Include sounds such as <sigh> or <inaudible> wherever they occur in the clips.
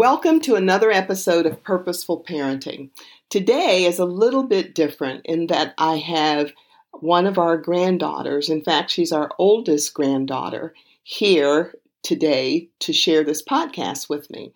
Welcome to another episode of Purposeful Parenting. Today is a little bit different in that I have one of our granddaughters, in fact, she's our oldest granddaughter, here today to share this podcast with me.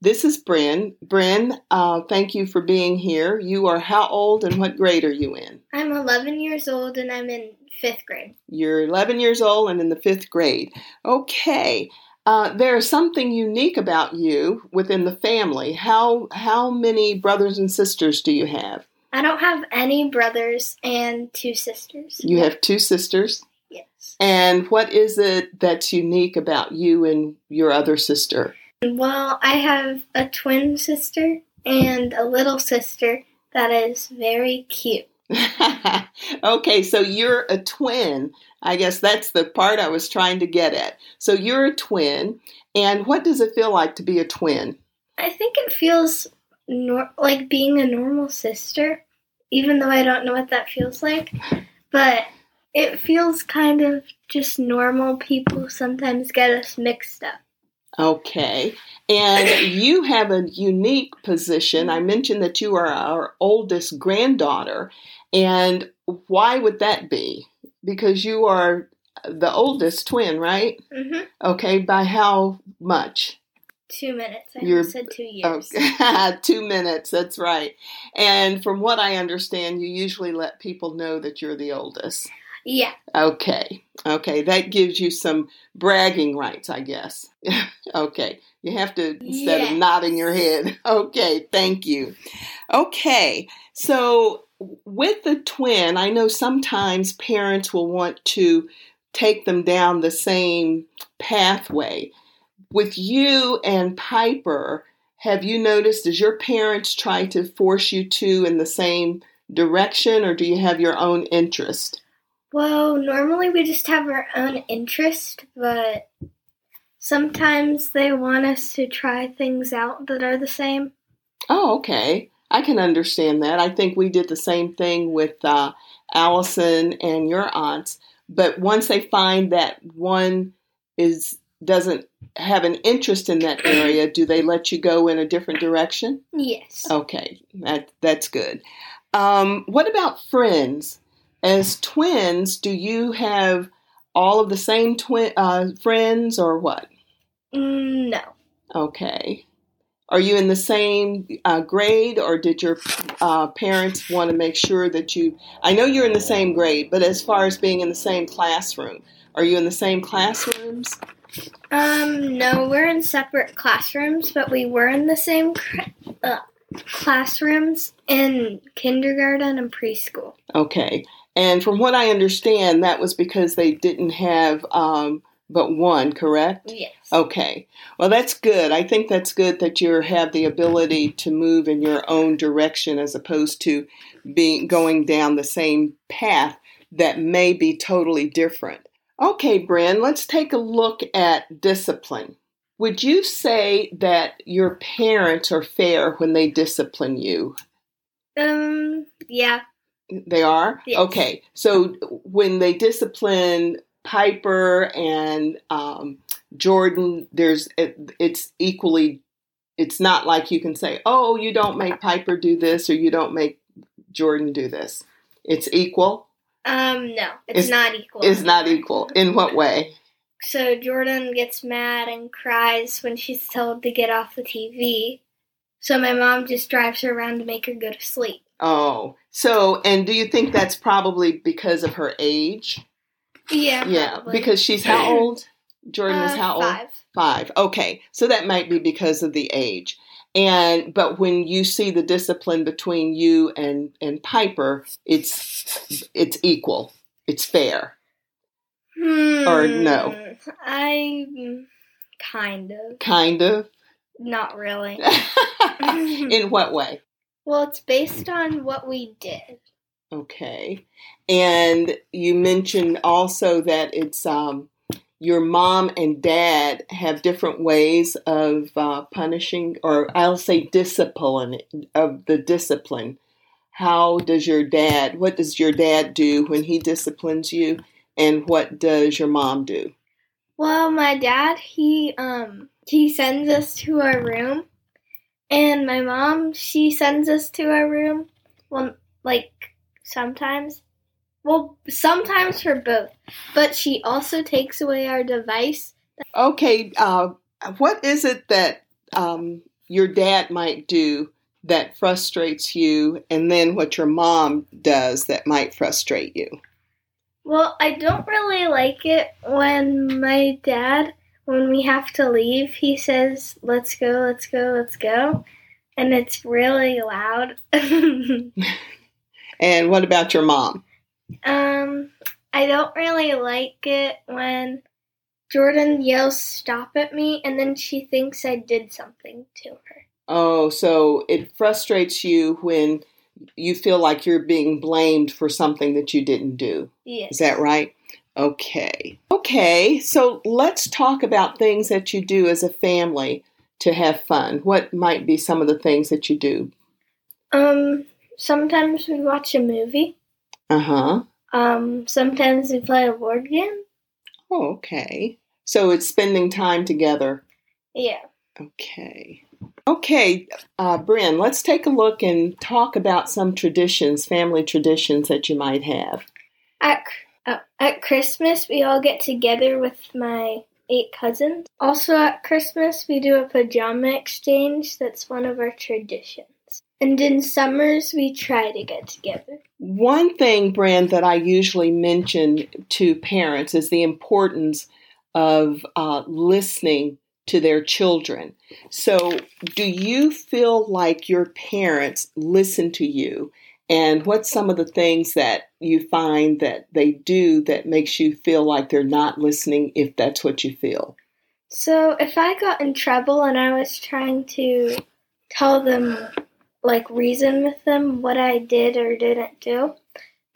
This is Bryn. Bryn, uh, thank you for being here. You are how old and what grade are you in? I'm 11 years old and I'm in fifth grade. You're 11 years old and in the fifth grade. Okay. Uh, there's something unique about you within the family. How how many brothers and sisters do you have? I don't have any brothers and two sisters. You have two sisters. Yes. And what is it that's unique about you and your other sister? Well, I have a twin sister and a little sister that is very cute. <laughs> okay, so you're a twin. I guess that's the part I was trying to get at. So you're a twin, and what does it feel like to be a twin? I think it feels nor- like being a normal sister, even though I don't know what that feels like. But it feels kind of just normal. People sometimes get us mixed up. Okay. And <laughs> you have a unique position. I mentioned that you are our oldest granddaughter. And why would that be? Because you are the oldest twin, right? Mm-hmm. Okay. By how much? Two minutes. I You're- said two years. Okay. <laughs> Two minutes. That's right. And from what I understand, you usually let people know that you're the oldest. Yeah. Okay. Okay. That gives you some bragging rights, I guess. <laughs> okay. You have to, instead of nodding your head. <laughs> Okay. Thank you. Okay. So, with the twin, I know sometimes parents will want to take them down the same pathway. With you and Piper, have you noticed, does your parents try to force you two in the same direction, or do you have your own interest? Well, normally we just have our own interest, but sometimes they want us to try things out that are the same. Oh, okay. I can understand that. I think we did the same thing with uh, Allison and your aunts. But once they find that one is doesn't have an interest in that area, do they let you go in a different direction? Yes. Okay, that that's good. Um, what about friends? As twins, do you have all of the same twin uh, friends, or what? Mm, no. Okay. Are you in the same uh, grade, or did your uh, parents want to make sure that you? I know you're in the same grade, but as far as being in the same classroom, are you in the same classrooms? Um, no, we're in separate classrooms, but we were in the same cr- uh, classrooms in kindergarten and preschool. Okay. And from what I understand, that was because they didn't have um, but one, correct? Yes. Okay. Well, that's good. I think that's good that you have the ability to move in your own direction as opposed to being going down the same path that may be totally different. Okay, Bryn, let's take a look at discipline. Would you say that your parents are fair when they discipline you? Um, yeah. They are? Yes. Okay. So when they discipline Piper and um, Jordan, there's it, it's equally it's not like you can say, "Oh, you don't make Piper do this or you don't make Jordan do this." It's equal. Um, no, it's, It's- not equal. It's not equal. In what way? So Jordan gets mad and cries when she's told to get off the TV. So my mom just drives her around to make her go to sleep. Oh. So, and do you think that's probably because of her age? Yeah. Yeah, probably. because she's how old? Jordan is Uh, how old? Five. Five. Okay. So that might be because of the age. And but when you see the discipline between you and and Piper, it's it's equal. It's fair. Hmm, Or no? I Kind of. Kind of. Not really. <laughs> <laughs> In what way? Well, it's based on what we did. Okay. And you mentioned also that it's um, your mom and dad have different ways of uh, punishing, or I'll say discipline, of the discipline. How does your dad, what does your dad do when he disciplines you, and what does your mom do? Well, my dad, he um he sends us to our room, and my mom, she sends us to our room. Well, like sometimes, well, sometimes for both, but she also takes away our device. Okay, uh, what is it that um, your dad might do that frustrates you, and then what your mom does that might frustrate you? Well, I don't really like it when my dad, when we have to leave, he says, let's go, let's go, let's go. And it's really loud. <laughs> and what about your mom? Um, I don't really like it when Jordan yells stop at me and then she thinks I did something to her. Oh, so it frustrates you when you feel like you're being blamed for something that you didn't do. Yes. Is that right? Okay. Okay, so let's talk about things that you do as a family to have fun. What might be some of the things that you do? Um, sometimes we watch a movie. Uh-huh. Um, sometimes we play a board game. Oh, okay. So it's spending time together. Yeah. Okay. Okay, uh, Bryn, let's take a look and talk about some traditions, family traditions that you might have. At uh, at Christmas, we all get together with my eight cousins. Also, at Christmas, we do a pajama exchange. That's one of our traditions. And in summers, we try to get together. One thing, Bryn, that I usually mention to parents is the importance of uh, listening to their children. So, do you feel like your parents listen to you? And what's some of the things that you find that they do that makes you feel like they're not listening if that's what you feel? So, if I got in trouble and I was trying to tell them, like, reason with them what I did or didn't do,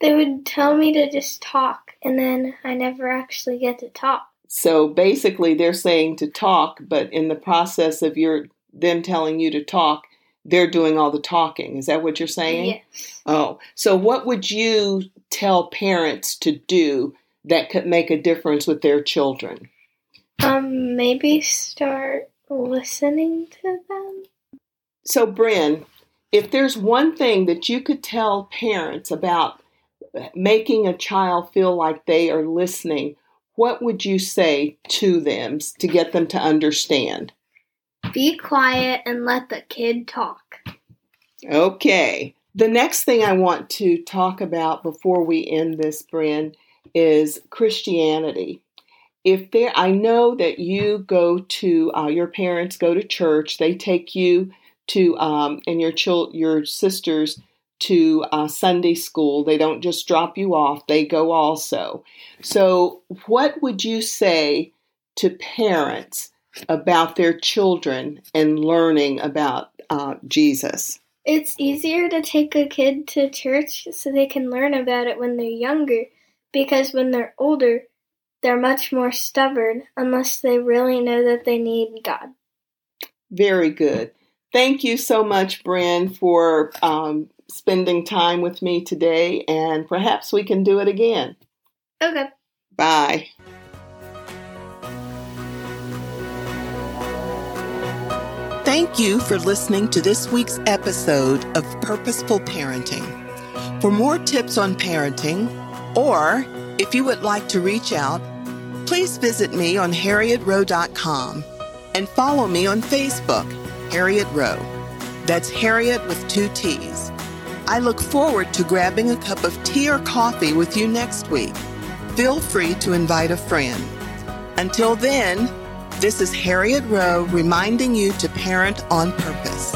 they would tell me to just talk, and then I never actually get to talk. So basically, they're saying to talk, but in the process of your them telling you to talk, they're doing all the talking. Is that what you're saying? Yes. Oh, so what would you tell parents to do that could make a difference with their children? Um, maybe start listening to them. So, Bryn, if there's one thing that you could tell parents about making a child feel like they are listening, what would you say to them to get them to understand? Be quiet and let the kid talk. Okay. The next thing I want to talk about before we end this, Bryn, is Christianity. If there, I know that you go to uh, your parents go to church. They take you to um, and your chil- your sisters to uh, Sunday school. They don't just drop you off, they go also. So, what would you say to parents about their children and learning about uh, Jesus? It's easier to take a kid to church so they can learn about it when they're younger because when they're older, they're much more stubborn unless they really know that they need God. Very good. Thank you so much, Bryn, for um, spending time with me today, and perhaps we can do it again. Okay. Bye. Thank you for listening to this week's episode of Purposeful Parenting. For more tips on parenting, or if you would like to reach out, please visit me on harrietrowe.com and follow me on Facebook, Harriet Rowe. That's Harriet with two T's. I look forward to grabbing a cup of tea or coffee with you next week. Feel free to invite a friend. Until then, this is Harriet Rowe reminding you to parent on purpose.